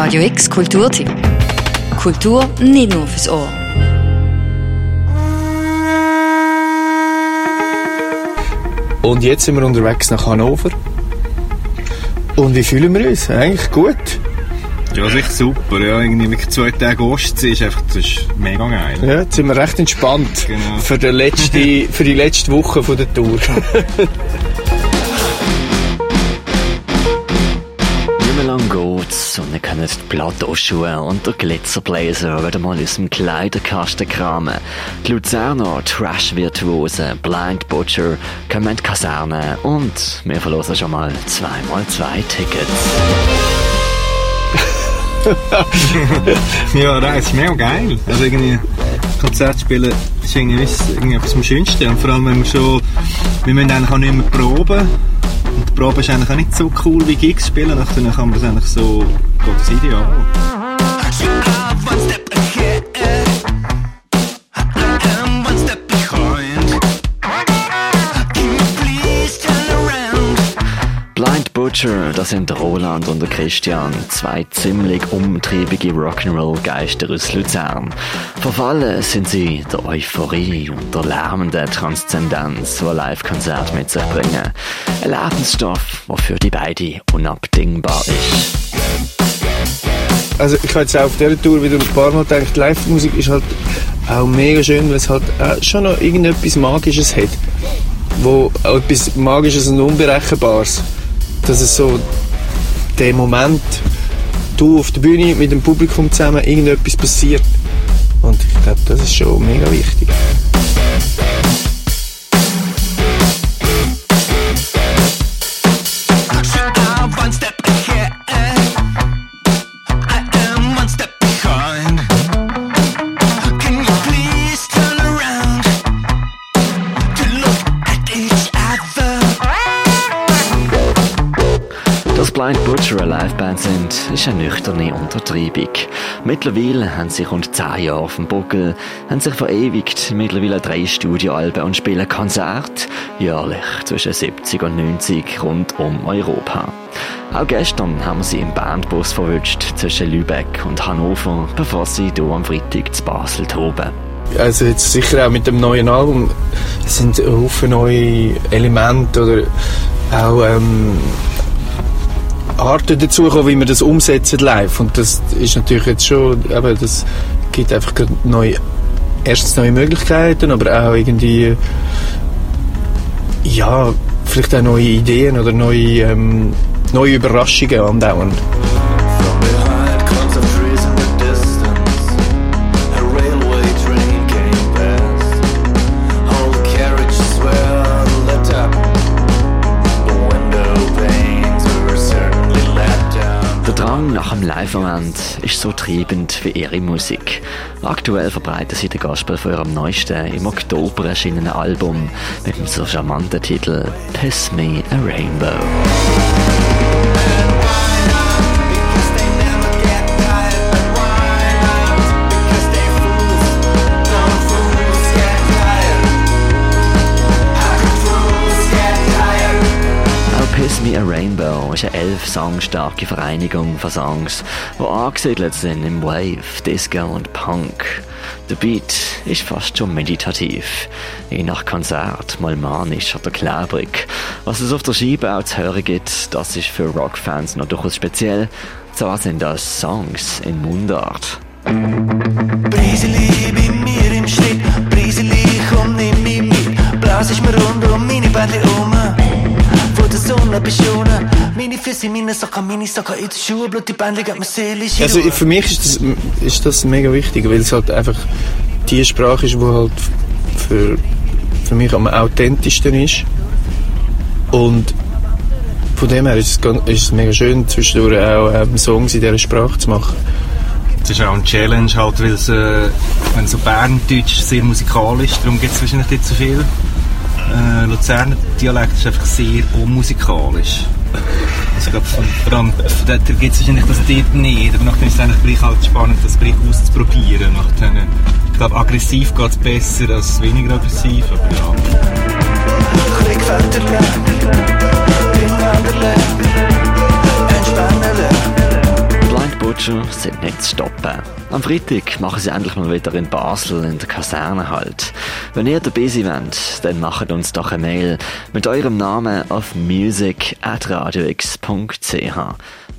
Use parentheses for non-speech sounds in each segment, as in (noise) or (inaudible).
Radio X Kulturtipp. Kultur nicht nur fürs Ohr. Und jetzt sind wir unterwegs nach Hannover. Und wie fühlen wir uns? Eigentlich gut. Ja, ist echt super. Ja, irgendwie mit zwei Tage Ostsee ist einfach das ist mega geil. Ja, jetzt sind wir recht entspannt Genau. für, die letzte, für die letzte Woche von der Tour. (laughs) Mehr lang geht's und ihr könnt die Plateauschuhe und der Glitzerblazer wieder mal aus dem Kleiderkasten kramen. Die Luzerner Trash-Virtuosen Blind Butcher kommen in die Kaserne und wir verlosen schon mal zweimal zwei Tickets. (laughs) Ja, das ist mega geil. Also irgendwie Konzert spielen ist irgendwie, irgendwie etwas am schönsten. Und vor allem, wenn wir schon, wir müssen eigentlich auch nicht mehr proben. Probe ist eigentlich auch nicht so cool wie Gigs spielen. Nachher kann man das eigentlich so, geht das ideal. Blind Butcher, das sind Roland und Christian, zwei ziemlich umtriebige Rock'n'Roll-Geister aus Luzern. Verfallen sind sie der Euphorie und der lärmenden Transzendenz, die ein Live-Konzert mit sich bringen. Ein Lebensstoff, der für die beiden unabdingbar ist. Also ich habe jetzt auch auf dieser Tour wieder ein paar Mal gedacht, Live-Musik ist halt auch mega schön, weil es halt auch schon noch irgendetwas Magisches hat. Wo etwas Magisches und Unberechenbares. Dass es so der Moment, du auf der Bühne mit dem Publikum zusammen, irgendetwas passiert. Und ich glaube, das ist schon mega wichtig. Ist eine nüchterne Untertreibung. Mittlerweile haben sie rund 10 Jahre auf dem Buckel, haben sich verewigt, mittlerweile drei Studioalben und spielen Konzerte, jährlich zwischen 70 und 90 rund um Europa. Auch gestern haben wir sie im Bandbus verwünscht zwischen Lübeck und Hannover, bevor sie hier am Freitag zu Basel toben. Also jetzt sicher auch mit dem neuen Album sind Haufen neue Elemente oder auch ähm, Arten dazugekommen, wie wir das umsetzen live. Und das ist natürlich jetzt schon, eben, das gibt einfach neue, erstens neue Möglichkeiten, aber auch irgendwie, ja, vielleicht auch neue Ideen oder neue, ähm, neue Überraschungen andauernd. Drang nach einem Live-Moment ist so treibend wie ihre Musik. Aktuell verbreiten sie den Gospel von ihrem neuesten, im Oktober erschienenen Album mit dem so charmanten Titel Piss Me a Rainbow. Ist eine elf Song starke Vereinigung von Songs, die angesiedelt sind im Wave, Disco und Punk. Der Beat ist fast schon meditativ, je nach Konzert mal manisch oder klebrig. Was es auf der Scheibe auch zu hören gibt, das ist für Rockfans noch durchaus speziell. Zwar sind das Songs in Mundart. Briseli bei mir im Schritt, Briseli komm nimm mich mit. Blas ich mir rund um meine Beine um. Vor der Sonne beschonen, Also für mich ist das, ist das mega wichtig, weil es halt einfach die Sprache ist, die halt für, für mich am authentischsten ist. Und von dem her ist es, ganz- ist es mega schön, zwischendurch auch ähm, Songs in dieser Sprache zu machen. Es ist auch eine Challenge, halt, weil es, äh, wenn so Berndeutsch sehr musikalisch ist, darum gibt es wahrscheinlich nicht so viel. Äh, Luzerner Dialekt ist einfach sehr unmusikalisch. Also, ich glaube, vor allem, da, gibt es wahrscheinlich das dort nicht, aber nachdem ist es eigentlich gleich halt spannend, das gleich auszuprobieren. Nachdem, ich glaube, aggressiv geht es besser als weniger aggressiv, aber ja. Teenager sind nicht zu stoppen. Am Freitag machen sie endlich mal wieder in Basel in der Kaserne halt. Wenn ihr dabei sein wollt, dann macht uns doch eine Mail mit eurem Namen auf music.radiox.ch.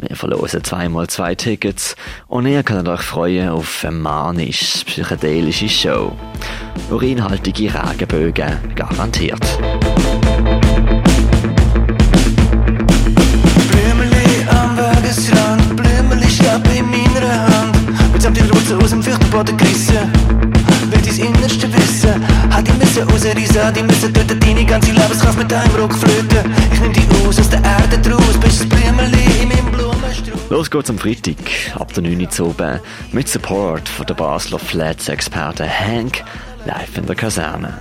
Wir verlosen zweimal zwei Tickets und ihr könnt euch freuen auf eine manisch-psychedelische Show. Urinhaltige Regenbögen garantiert. Die müssen rausreissen, die müssen töten deine ganze Lebenskraft mit einem Ruck flöten. Ich nehm die aus, aus der Erde draus, bist das Blümeli in meinem Blumenstrauß. Los geht's am Freitag, ab der 9 Uhr zu oben, mit Support von der Basler Flats-Experte Hank, live in der Kaserne.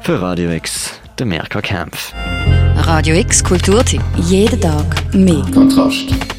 Für Radio X, der Mirka Kempf. Radio X Kulturtipp. Jeden Tag mehr. Kontrast.